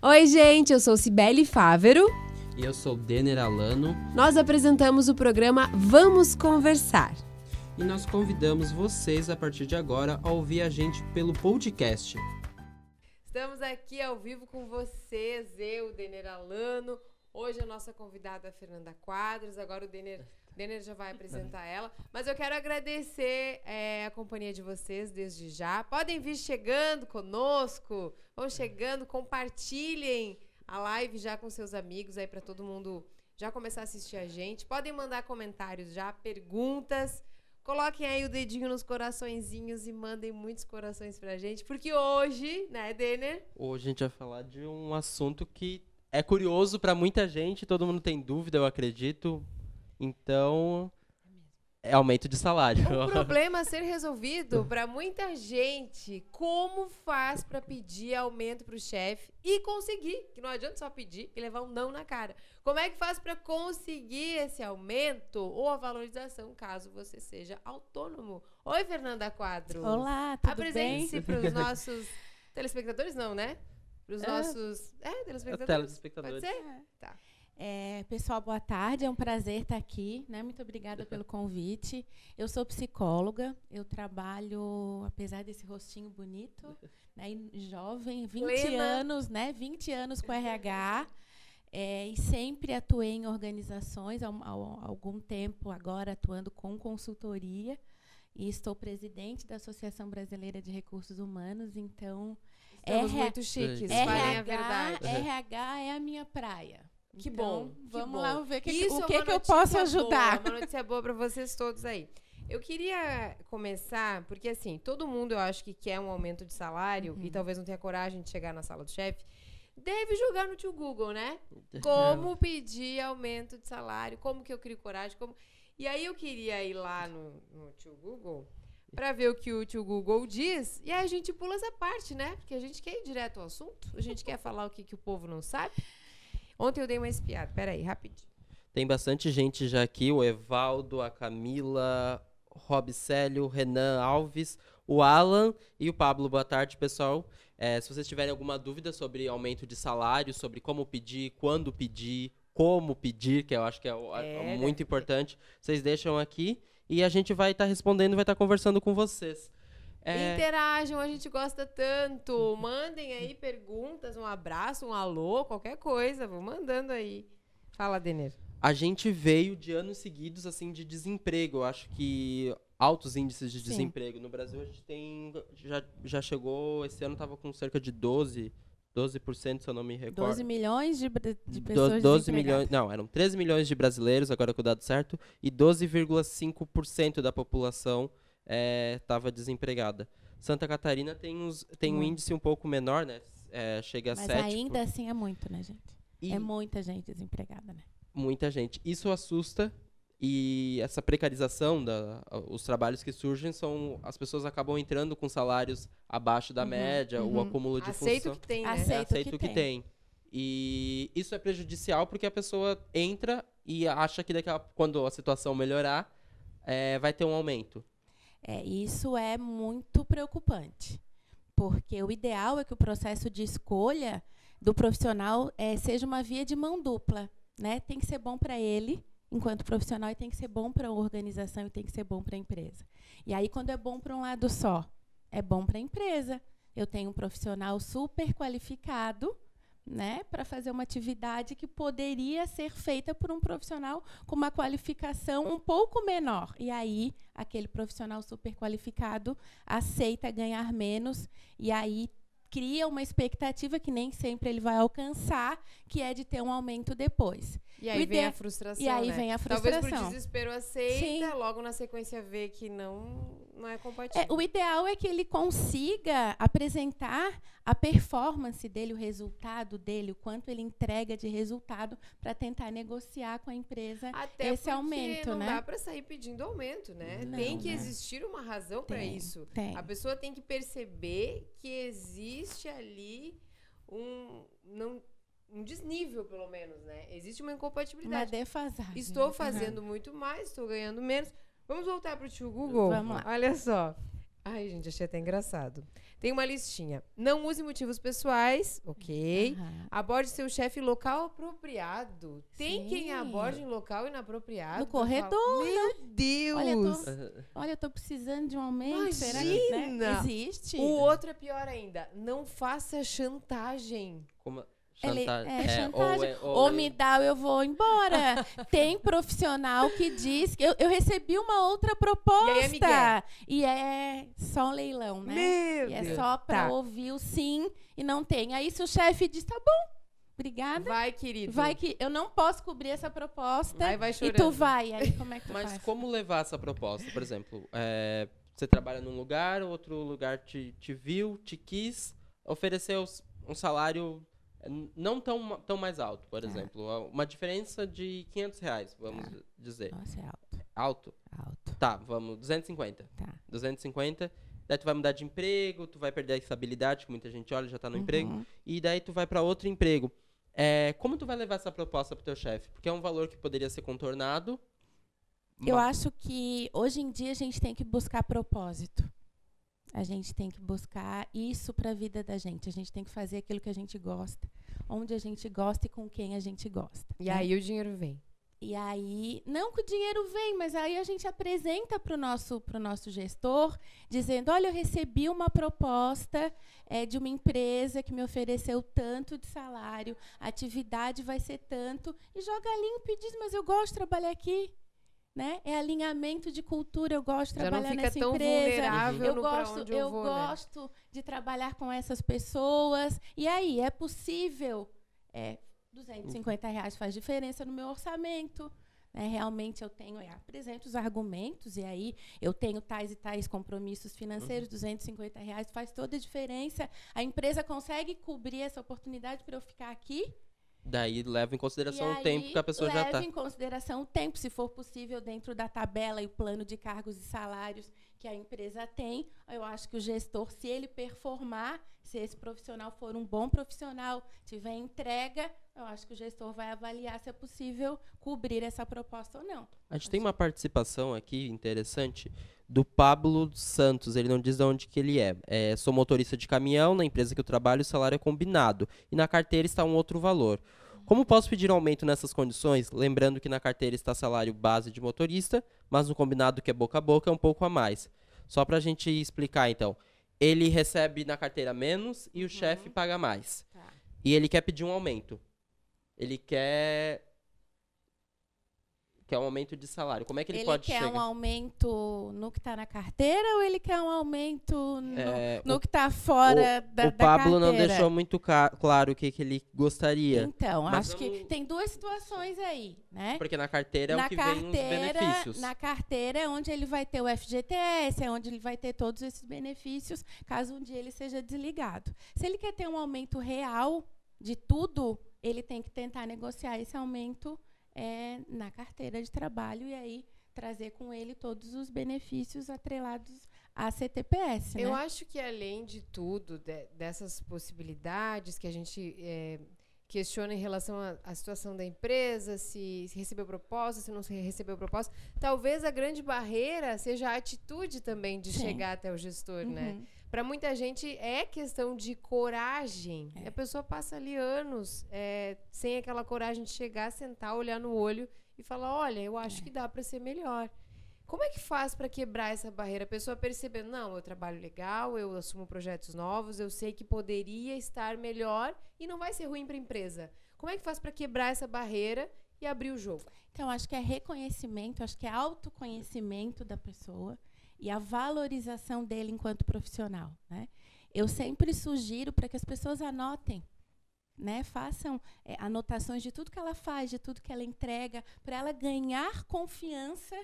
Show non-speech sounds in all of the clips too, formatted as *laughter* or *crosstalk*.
Oi, gente, eu sou Cibele Fávero. E eu sou Denner Alano. Nós apresentamos o programa Vamos Conversar. E nós convidamos vocês a partir de agora a ouvir a gente pelo podcast. Estamos aqui ao vivo com vocês, eu, Denner Alano. Hoje a nossa convidada é a Fernanda Quadros. Agora o Denner, Denner já vai apresentar ela. Mas eu quero agradecer é, a companhia de vocês desde já. Podem vir chegando conosco. Vão chegando, compartilhem a live já com seus amigos aí para todo mundo já começar a assistir a gente. Podem mandar comentários já, perguntas. Coloquem aí o dedinho nos coraçõezinhos e mandem muitos corações pra gente, porque hoje, né, Denner? Hoje a gente vai falar de um assunto que é curioso para muita gente, todo mundo tem dúvida, eu acredito. Então, é aumento de salário. Um *laughs* problema a ser resolvido para muita gente. Como faz para pedir aumento para o chefe e conseguir? Que não adianta só pedir e levar um não na cara. Como é que faz para conseguir esse aumento ou a valorização, caso você seja autônomo? Oi, Fernanda Quadro. Olá, tudo Apresente-se para os *laughs* nossos telespectadores, não, né? Para os É. nossos. É, telespectadores. Telespectadores. Pode ser? É. Tá. É, pessoal, boa tarde. É um prazer estar aqui. Né? Muito obrigada pelo convite. Eu sou psicóloga. Eu trabalho, apesar desse rostinho bonito, *laughs* né, jovem, 20 Plena. anos, né? 20 anos com RH. é, e sempre atuei em organizações, há, há um- algum tempo agora atuando com consultoria. E estou presidente da Associação Brasileira de Recursos Humanos, então Estamos RH muito chiques, RH, verdade. RH é a minha praia. Que Então, bom. que Vamos bom. lá ver que, Isso o é que, uma que eu posso boa, ajudar. uma notícia boa para vocês todos aí. Eu queria começar, porque assim, todo mundo eu acho que quer um aumento de salário Uhum. e talvez não tenha coragem de chegar na sala do chefe. Deve jogar no tio Google, né? *laughs* Como pedir aumento de salário, como que eu crio coragem, como... E aí eu queria ir lá no, no tio Google para ver o que o tio Google diz, e aí a gente pula essa parte, né? Porque a gente quer ir direto ao assunto, a gente quer falar o que, que o povo não sabe. Ontem eu dei uma espiada, peraí, rapidinho. Tem bastante gente já aqui, o Evaldo, a Camila, Rob Célio, Renan Alves, o Alan e o Pablo. Boa tarde, pessoal. É, se vocês tiverem alguma dúvida sobre aumento de salário, sobre como pedir, quando pedir, como pedir, que eu acho que é, é muito importante, vocês deixam aqui e a gente vai estar respondendo, vai estar conversando com vocês. É, Interajam, a gente gosta tanto. Mandem aí perguntas, um abraço, um alô, qualquer coisa. Vão mandando aí. Fala, Denner. A gente veio de anos seguidos assim de desemprego. Eu acho que altos índices de Sim. desemprego. No Brasil a gente tem já, já chegou, esse ano tava com cerca de 12, 12%, se eu não me recordo. 12 milhões de, de Do- pessoas 12 desempregadas. milhões, não, eram 13 milhões de brasileiros, agora com o dado certo, e 12,5% da população estava desempregada. Santa Catarina tem, uns, tem um Muito. índice um pouco menor, né? É, chega a Mas 7. ainda assim é muito, né, gente? e É muita gente desempregada, né? muita gente. Isso assusta e essa precarização da os trabalhos que surgem são as pessoas acabam entrando com salários abaixo da Uhum, média, o uhum. acúmulo de Aceito função. que tem, né? Aceito. É, aceito que que, tem. tem. E isso é prejudicial porque a pessoa entra e acha que daqui a, quando a situação melhorar, é, vai ter um aumento. É, isso é muito preocupante. Porque o ideal é que o processo de escolha do profissional eh, seja uma via de mão dupla. Né? Tem que ser bom para ele, enquanto profissional, e tem que ser bom para a organização e tem que ser bom para a empresa. E aí, quando é bom para um lado só, é bom para a empresa. Eu tenho um profissional super qualificado né, para fazer uma atividade que poderia ser feita por um profissional com uma qualificação um pouco menor. E aí, aquele profissional super qualificado aceita ganhar menos e aí cria uma expectativa que nem sempre ele vai alcançar, que é de ter um aumento depois. E aí vem a frustração. e aí né? vem a Talvez por frustração. desespero aceita, Sim. logo na sequência vê que não, não é compatível. É, o ideal é que ele consiga apresentar a performance dele, o resultado dele, o quanto ele entrega de resultado para tentar negociar com a empresa Até esse aumento, não né? dá pra sair pedindo aumento, né? Não, tem que né? existir uma razão Tem, isso. tem. A pessoa tem que perceber que existe ali um não um desnível, pelo menos, né? Existe uma Uma incompatibilidade. defasagem. Estou Uhum. fazendo muito mais, estou ganhando menos. Vamos voltar pro tio Google? Vamos lá. Olha só. Ai, gente, achei até engraçado. Tem uma listinha. Não use motivos pessoais, ok. Aham. Aborde seu chefe em local apropriado. Tem quem Sim. aborde em local inapropriado. No pra falar- corredor, Meu Deus! Olha, tô- Olha, eu tô precisando de um aumento. Será que né? Imagina! existe? O outro é pior ainda. Não faça chantagem. Como... Chantagem. é, É, chantagem. Ou, é- ou Ou é- me dá ou eu vou embora. *laughs* Tem profissional que diz que eu, eu recebi uma outra proposta. E aí é. E é só um leilão, né? Meu E é só pra Tá. ouvir o sim e não tem. Aí se o chefe diz, tá bom, obrigada. Vai, querido. Vai que eu não posso cobrir essa proposta. Vai, vai e chorando. tu vai. Aí como é que tu *laughs* Mas faz? como levar essa proposta? Por exemplo, é, você trabalha num lugar, outro lugar te, te viu, te quis, ofereceu um salário não tão, tão mais alto, por Tá. exemplo. Uma diferença de 500 reais, vamos Tá. dizer. Nossa, é alto. Alto? Alto. Tá, vamos, 250. Tá. 250. Daí tu vai mudar de emprego, tu vai perder a estabilidade, que muita gente olha, já tá no emprego. Uhum. E daí tu vai para outro emprego. É, como tu vai levar essa proposta pro teu chefe? Porque é um valor que poderia ser contornado. Eu ma- acho que hoje em dia a gente tem que buscar propósito. A gente tem que buscar isso para a vida da gente. A gente tem que fazer aquilo que a gente gosta, onde a gente gosta e com quem a gente gosta. E né? aí o dinheiro vem. E aí, não que o dinheiro vem, mas aí a gente apresenta para o nosso, pro nosso gestor, dizendo: olha, eu recebi uma proposta eh, de uma empresa que me ofereceu tanto de salário, a atividade vai ser tanto, e joga limpo e diz: mas eu gosto de trabalhar aqui. Né? É alinhamento de cultura, eu gosto de Já trabalhar fica nessa tão empresa. vulnerável Eu gosto, eu, eu vou, né? gosto de trabalhar com essas pessoas. E aí, é possível? É, 250 reais faz diferença no meu orçamento. né? Realmente eu tenho, eu apresento os argumentos, e aí eu tenho tais e tais compromissos financeiros, 250 reais faz toda a diferença. A empresa consegue cobrir essa oportunidade para eu ficar aqui? Daí leva em consideração o tempo que a pessoa já leve tá. em consideração o tempo, se for possível, dentro da tabela e o plano de cargos e salários que a empresa tem. Eu acho que o gestor, se ele performar, se esse profissional for um bom profissional, tiver entrega, eu acho que o gestor vai avaliar se é possível cobrir essa proposta ou não. A gente tem uma participação aqui interessante do Pablo Santos. Ele não diz de onde que ele é. é. Sou motorista de caminhão, na empresa que eu trabalho o salário é combinado. E na carteira está um outro valor. Como posso pedir um aumento nessas condições? Lembrando que na carteira está salário base de motorista, mas no combinado que é boca a boca é um pouco a mais. Só para a gente explicar então. Ele recebe na carteira menos e o chefe paga mais. Tá. E ele quer pedir um aumento. Ele quer quer um aumento de salário. Como é que ele, Ele, pode quer chegar? um aumento no que está na carteira ou ele quer um aumento no, É, no que está fora da, o da Pablo não carteira? deixou muito claro o que, que ele gostaria. Então, Mas acho que vamos- tem duas situações aí, né? Porque na carteira é na o que vem os benefícios. Na carteira é onde ele vai ter o FGTS, é onde ele vai ter todos esses benefícios, caso um dia ele seja desligado. Se ele quer ter um aumento real de tudo, ele tem que tentar negociar esse aumento é, na carteira de trabalho e aí trazer com ele todos os benefícios atrelados à CTPS, Eu né? acho que além de tudo, de- dessas possibilidades que a gente é, questiona em relação à, situação da empresa, se, se recebeu proposta, se não se recebeu proposta, talvez a grande barreira seja a atitude também de Sim. chegar até o gestor, né? Para muita gente é questão de coragem. É. A pessoa passa ali anos é, sem aquela coragem de chegar, sentar, olhar no olho e falar: olha, eu acho É. que dá para ser melhor. Como é que faz para quebrar essa barreira? A pessoa percebendo, não, eu trabalho legal, eu assumo projetos novos, eu sei que poderia estar melhor e não vai ser ruim para a empresa. Como é que faz para quebrar essa barreira e abrir o jogo? Então, acho que é reconhecimento, acho que é autoconhecimento da pessoa e a valorização dele enquanto profissional. Né? Eu sempre sugiro para que as pessoas anotem. Né, façam é, anotações de tudo que ela faz, de tudo que ela entrega, para ela ganhar confiança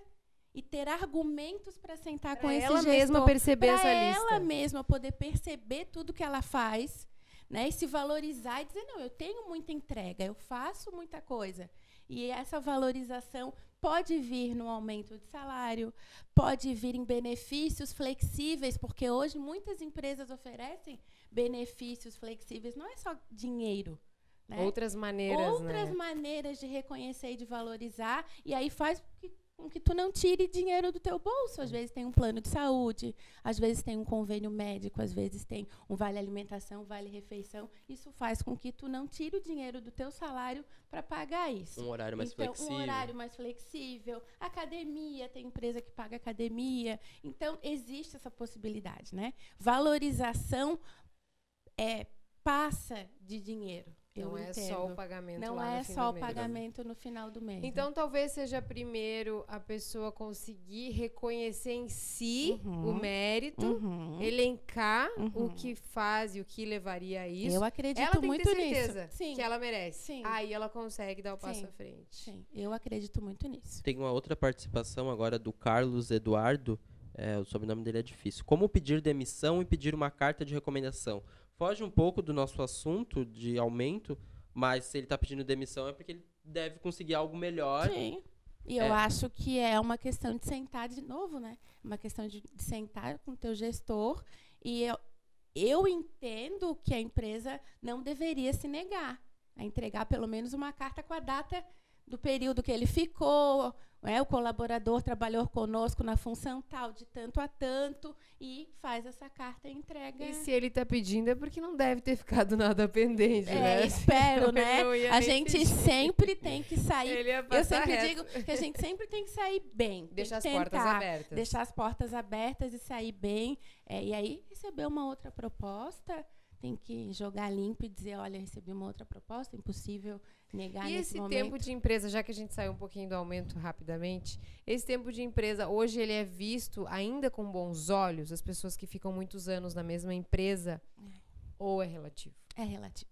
e ter argumentos para sentar com Pra esse ela gestor mesma perceber pra essa ela lista. mesma poder perceber tudo que ela faz, né, e se valorizar e dizer não, eu tenho muita entrega, eu faço muita coisa. E essa valorização pode vir no aumento de salário, pode vir em benefícios flexíveis, porque hoje muitas empresas oferecem benefícios flexíveis, não é só dinheiro. Né? Outras maneiras, Outras né? maneiras de reconhecer e de valorizar, e aí faz que com que tu não tire dinheiro do teu bolso. Às vezes tem um plano de saúde, às vezes tem um convênio médico, às vezes tem um vale alimentação, vale refeição. Isso faz com que tu não tire o dinheiro do teu salário para pagar isso. Um horário mais então, flexível. Um horário mais flexível. Academia, tem empresa que paga academia. Então, existe essa possibilidade, né? Valorização é, passa de dinheiro. Eu Não é entendo. só o pagamento Não lá é no fim só do o mês. pagamento no final do mês. Então, talvez seja primeiro a pessoa conseguir reconhecer em si Uhum. o mérito, Uhum. elencar Uhum. o que faz e o que levaria a isso. eu acredito ela tem que muito ter certeza nisso. Sim, que ela merece. Sim. Aí ela consegue dar o passo Sim. à frente. sim, eu acredito muito nisso. Tem uma outra participação agora do Carlos Eduardo. É, o sobrenome dele é difícil. Como pedir demissão e pedir uma carta de recomendação? Foge um pouco do nosso assunto de aumento, mas se ele está pedindo demissão é porque ele deve conseguir algo melhor. Sim. E É. eu acho que é uma questão de sentar de novo, né? Uma questão de, de sentar com o teu gestor e eu, eu entendo que a empresa não deveria se negar a entregar pelo menos uma carta com a data do período que ele ficou, né? o colaborador trabalhou conosco na função tal, de tanto a tanto, e faz essa carta e entrega. E se ele tá pedindo é porque não deve ter ficado *laughs* nada pendente, É, né? espero, *laughs* né? A gente pedir. sempre tem que sair Eu sempre reto. digo que a gente sempre tem que sair bem. tem Deixa as que portas tentar abertas. Deixar as portas abertas e sair bem. É, e aí, receber uma outra proposta, tem que jogar limpo e dizer, olha, recebi uma outra proposta, impossível negar E nesse esse momento. tempo de empresa, já que a gente saiu um pouquinho do aumento rapidamente, esse tempo de empresa, hoje ele é visto ainda com bons olhos, as pessoas que ficam muitos anos na mesma empresa, ou é relativo? É relativo.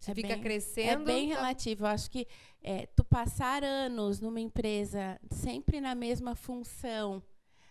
Se É fica bem- crescendo... É bem tá- relativo. Eu acho que é, tu passar anos numa empresa sempre na mesma função,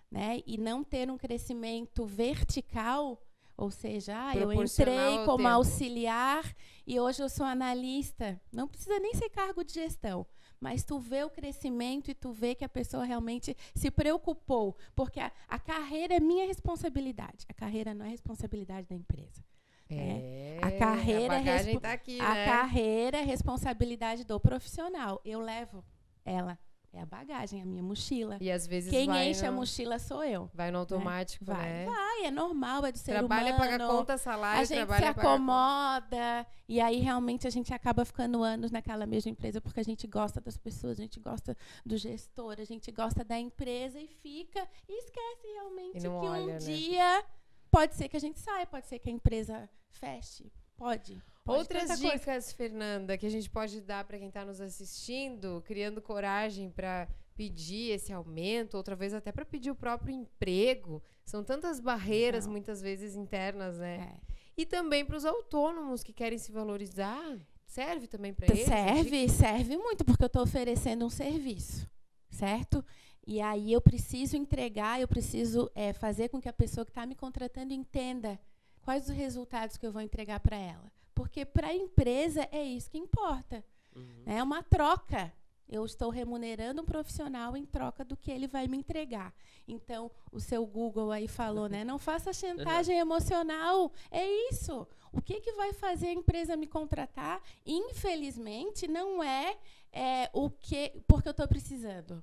né, e não ter um crescimento vertical, ou seja, ah, eu entrei como tempo. auxiliar e hoje eu sou analista. Não precisa nem ser cargo de gestão, mas tu vê o crescimento e tu vê que a pessoa realmente se preocupou, porque a, a carreira é minha responsabilidade. A carreira não é responsabilidade da empresa. É, A carreira a é tá aqui, A né? carreira é responsabilidade do profissional. Eu levo ela. É a bagagem, a minha mochila. E às vezes Quem vai enche a no, mochila sou eu. vai no automático, Vai, né? vai, é normal, é do ser Trabalha, humano. paga conta, salário, a gente se trabalha, acomoda e aí realmente a gente acaba ficando anos naquela mesma empresa porque a gente gosta das pessoas, a gente gosta do gestor, a gente gosta da empresa e fica e esquece realmente E que não um olha, né? dia pode ser que a gente saia, pode ser que a empresa feche, pode. Pode Outras tanta coisa. dicas, Fernanda, que a gente pode dar para quem está nos assistindo, criando coragem para pedir esse aumento, outra vez até para pedir o próprio emprego. São tantas barreiras, Não. muitas vezes internas, né? É. E também para os autônomos que querem se valorizar. Serve também para eles? Serve, serve muito, porque eu estou oferecendo um serviço, certo? E aí eu preciso entregar, eu preciso é, fazer com que a pessoa que está me contratando entenda quais os resultados que eu vou entregar para ela. Porque para a empresa é isso que importa. Uhum. É uma troca. Eu estou remunerando um profissional em troca do que ele vai me entregar. Então, o seu Google aí falou, né? Não faça *laughs* chantagem emocional. É isso. O que, que vai fazer a empresa me contratar? Infelizmente, não é, é o que. Porque eu estou precisando.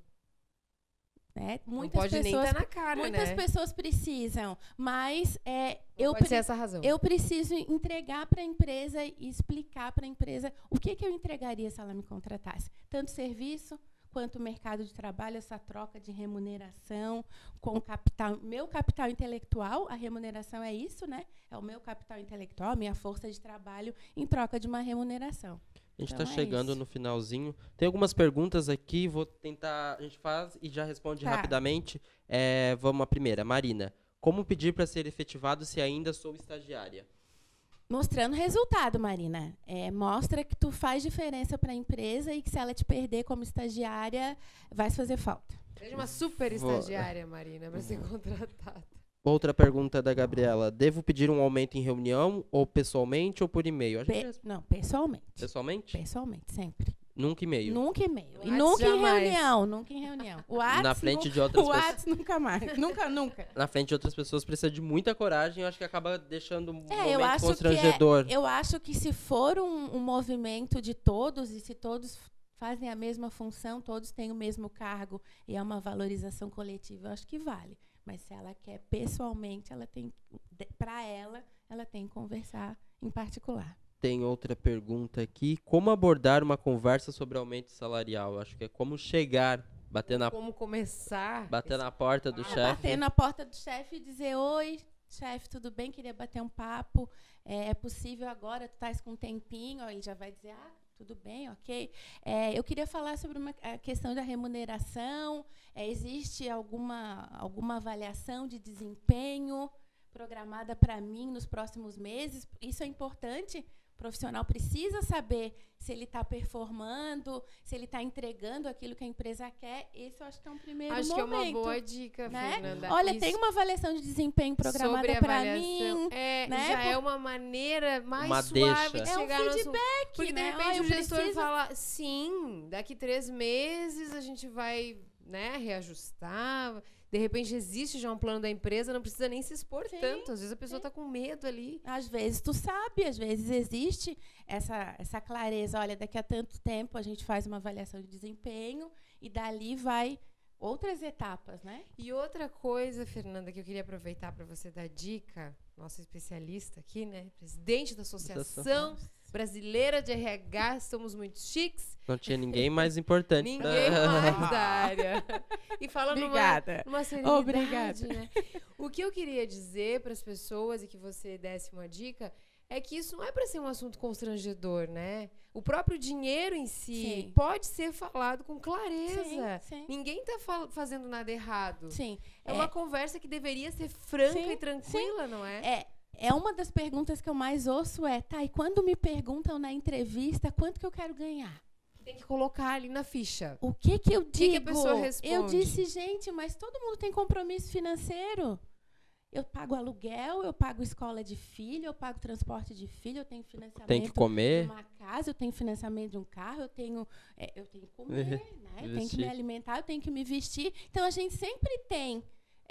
Né? Não Muitas pode nem pessoas, estar na cara, muitas né? pessoas precisam, mas é, eu pre- eu preciso entregar para a empresa e explicar para a empresa o que, que eu entregaria se ela me contratasse. Tanto serviço quanto o mercado de trabalho, essa troca de remuneração com capital. Meu capital intelectual, a remuneração é isso, né? É o meu capital intelectual, a minha força de trabalho em troca de uma remuneração. A gente Então está é chegando isso. no finalzinho. Tem algumas perguntas aqui, vou tentar. A gente faz e já responde Tá. rapidamente. É, vamos à primeira. Marina, como pedir para ser efetivado se ainda sou estagiária? Mostrando resultado, Marina. É, mostra que tu faz diferença para a empresa e que se ela te perder como estagiária, vai fazer falta. Seja uma super estagiária, Marina, para ser *laughs* contratada. Outra pergunta da Gabriela. Devo pedir um aumento em reunião, ou pessoalmente, ou por e-mail? Gente Pe- não, pessoalmente. Pessoalmente? Pessoalmente, sempre. Nunca e-mail. Nunca e-mail. E nunca em reunião. Nunca em reunião. *laughs* O Whats, Na frente de outras o pessoas. Whats nunca mais. *laughs* nunca, nunca. Na frente de outras pessoas precisa de muita coragem. Eu acho que acaba deixando um É, eu acho, que é, constrangedor. eu acho que se for um, um movimento de todos e se todos fazem a mesma função, todos têm o mesmo cargo e é uma valorização coletiva, eu acho que vale. Mas se ela quer pessoalmente, ela tem para ela, ela tem que conversar em particular. Tem outra pergunta aqui. Como abordar uma conversa sobre aumento salarial? Acho que é como chegar, bater na Como começar? bater na porta do Ah, chefe. Bater na porta do chefe e dizer: Oi, chefe, tudo bem? Queria bater um papo. É, é possível agora? Tu estás com um tempinho? Ele já vai dizer: Ah, tudo bem, ok. É, eu queria falar sobre uma a questão da remuneração. É, existe alguma, alguma avaliação de desempenho programada para mim nos próximos meses? Isso é importante. Profissional precisa saber se ele está performando, se ele está entregando aquilo que a empresa quer. Esse eu acho que é um primeiro Acho momento. que é uma boa dica, né? Fernanda. Olha, Isso tem uma avaliação de desempenho programada para mim. É, né? já Por- é uma maneira mais Uma suave deixa. de É um chegar no feedback, Porque de né? repente Ó, eu o gestor preciso- fala, sim, daqui três meses a gente vai né, reajustar. De repente existe já um plano da empresa, não precisa nem se expor Sim, tanto. Às vezes a pessoa está com medo ali. Às vezes tu sabe, às vezes existe essa, essa clareza. Olha, daqui a tanto tempo a gente faz uma avaliação de desempenho e dali vai outras etapas, né? E outra coisa, Fernanda, que eu queria aproveitar para você dar dica, nossa especialista aqui, né? Presidente da Associação Brasileira de RH, somos muito chiques. Não tinha ninguém mais importante. Ninguém mais *laughs* da área. E fala numa, Obrigada. numa serenidade, Obrigada. né? O que eu queria dizer para as pessoas e que você desse uma dica é que isso não é para ser um assunto constrangedor, né? O próprio dinheiro em si Sim. pode ser falado com clareza. Sim, sim. Ninguém está fazendo nada errado. Sim. É, uma conversa que deveria ser franca Sim, e tranquila, não é? É, é uma das perguntas que eu mais ouço é, tá, e quando me perguntam na entrevista quanto que eu quero ganhar? Tem que colocar ali na ficha. O que que eu digo? que que a pessoa Eu responde? disse, gente, mas todo mundo tem compromisso financeiro. Eu pago aluguel, eu pago escola de filho, eu pago transporte de filho, eu tenho financiamento Tem que de comer. uma casa, eu tenho financiamento de um carro, eu tenho, é, eu tenho que comer, *laughs* né? Eu tenho que me alimentar, eu tenho que me vestir. Então a gente sempre tem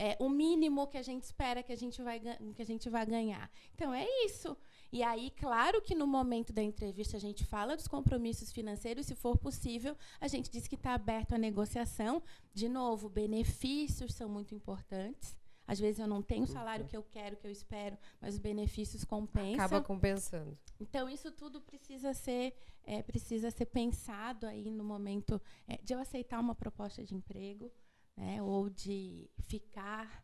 é, o mínimo que a gente espera que a gente vai que a gente vai ganhar. Então é isso. E aí, claro que no momento da entrevista a gente fala dos compromissos financeiros, se for possível, a gente diz que está aberto à negociação. De novo, benefícios são muito importantes. Às vezes eu não tenho o salário que eu quero, que eu espero, mas os benefícios compensam. Acaba compensando. Então isso tudo precisa ser é, precisa ser pensado aí no momento é, de eu aceitar uma proposta de emprego, né, ou de ficar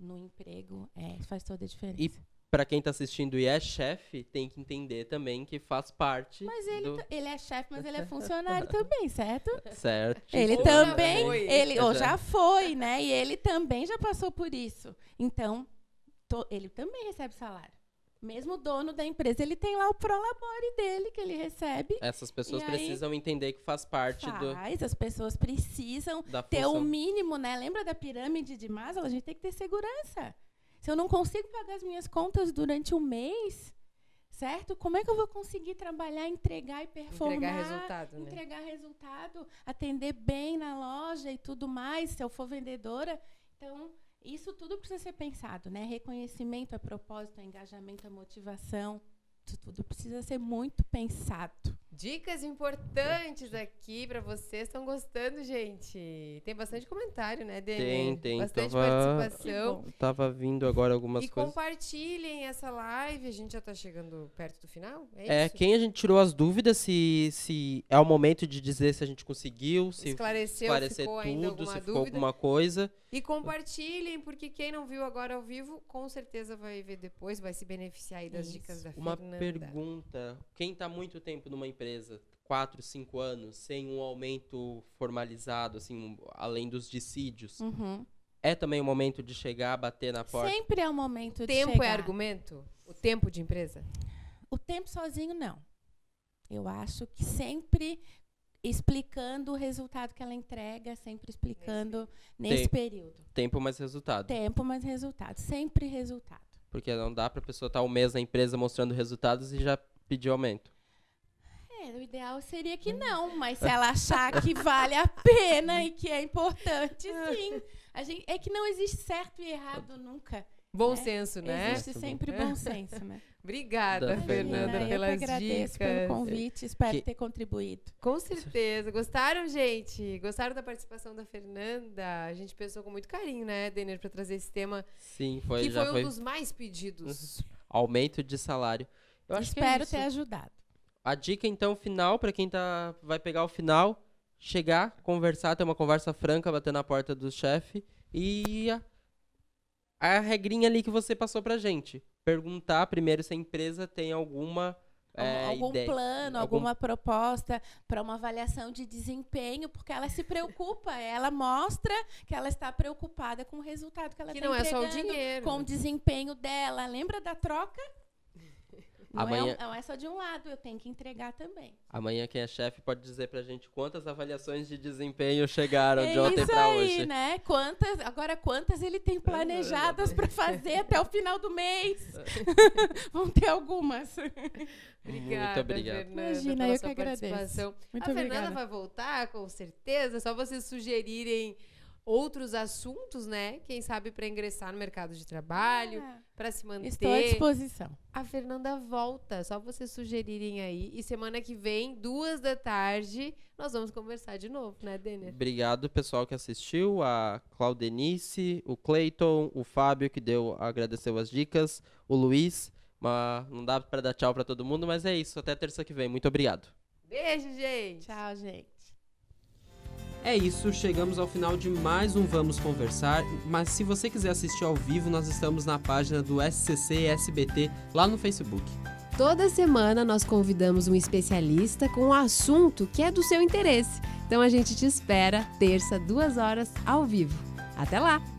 no emprego, é, faz toda a diferença. Pra quem tá assistindo e é chefe, tem que entender também que faz parte mas ele, do... ta- ele é chefe, mas ele é funcionário também, certo? *laughs* Certo. Ele Ou já também, foi. ele ou já foi, né? E ele também já passou por isso. Então, to- ele também recebe salário. Mesmo o dono da empresa, ele tem lá o prolabore dele que ele recebe. Essas pessoas E aí- precisam entender que faz parte do, Faz, as pessoas precisam ter o função. mínimo, né? Lembra da pirâmide de Maslow? A gente tem que ter segurança. Se eu não consigo pagar as minhas contas durante um mês, certo? Como é que eu vou conseguir trabalhar, entregar e performar? Entregar resultado, né? entregar resultado, atender bem na loja e tudo mais, se eu for vendedora. Então, isso tudo precisa ser pensado, né? Reconhecimento, a propósito, a engajamento, a motivação. Isso tudo precisa ser muito pensado. Dicas importantes aqui pra vocês. Estão gostando, gente? Tem bastante comentário, né, Denner? Tem, tem. Bastante Tava- participação. Tava vindo agora algumas E coisas. compartilhem essa live. A gente já tá chegando perto do final? É, É, isso? quem a gente tirou as dúvidas, se, se é o momento de dizer se a gente conseguiu, se Esclareceu, esclarecer ficou ainda tudo, alguma se ficou dúvida. alguma coisa. E compartilhem, porque quem não viu agora ao vivo, com certeza vai ver depois, vai se beneficiar aí das Isso. dicas da Uma Fernanda. pergunta. Quem tá muito tempo numa empresa, 4, 5 anos, sem um aumento formalizado, assim, um- além dos dissídios, Uhum. é também o momento de chegar, bater na porta? Sempre é o momento O de tempo chegar. é argumento? O tempo de empresa? O tempo sozinho, não. Eu acho que sempre explicando o resultado que ela entrega, sempre explicando nesse Tem- período. Tempo mais resultado. Tempo, mas resultado. Sempre resultado. Porque não dá pra pessoa estar um mês na empresa mostrando resultados e já pedir aumento. É, o ideal seria que não, mas se ela achar que vale a pena e que é importante, *laughs* sim. A gente, é que não existe certo e errado nunca. Bom É, senso, né? Existe sempre bom senso, né? *laughs* Obrigada, Da Fernanda, Imagina, pelas eu que agradeço dicas. pelo convite, espero Que- ter contribuído. Com certeza. Gostaram, gente? Gostaram da participação da Fernanda? A gente pensou com muito carinho, né, Denner, para trazer esse tema Sim, foi, que já foi um foi dos mais pedidos. aumento de salário. Eu acho que é espero ter ajudado. A dica, então, final, pra quem tá, vai pegar o final, chegar, conversar, ter uma conversa franca, bater na porta do chefe e a, a regrinha ali que você passou pra gente. Perguntar primeiro se a empresa tem alguma é, algum ideia. plano, algum- alguma proposta para uma avaliação de desempenho, porque ela se preocupa, *laughs* ela mostra que ela está preocupada com o resultado que ela Que está não é só o entregando, dinheiro. com o desempenho dela. Lembra da troca? Não, Amanhã- é, não é só de um lado, eu tenho que entregar também. Amanhã quem é chefe pode dizer pra gente quantas avaliações de desempenho chegaram é de ontem aí, hoje. né? Quantas, agora quantas ele tem planejadas para fazer até o final do mês? *laughs* Vão ter algumas. Obrigada, Muito obrigado. Fernanda, Imagina, pela eu sua que agradeço. participação. Muito a Fernanda obrigada. vai voltar, com certeza. É só vocês sugerirem outros assuntos, né? Quem sabe para ingressar no mercado de trabalho, Ah, para se manter. Estou à disposição. A Fernanda volta, só vocês sugerirem aí. E semana que vem, duas da tarde, nós vamos conversar de novo, né, Denner? Obrigado, pessoal que assistiu, a Claudenice, o Clayton, o Fábio, que deu, agradeceu as dicas, o Luiz. Mas não dá pra dar tchau pra todo mundo, mas é isso. Até terça que vem. Muito obrigado. Beijo, gente! Tchau, gente. É isso, chegamos ao final de mais um Vamos Conversar, mas se você quiser assistir ao vivo, nós estamos na página do SCC SBT lá no Facebook. Toda semana nós convidamos um especialista com um assunto que é do seu interesse. Então a gente te espera terça, duas horas, ao vivo. Até lá!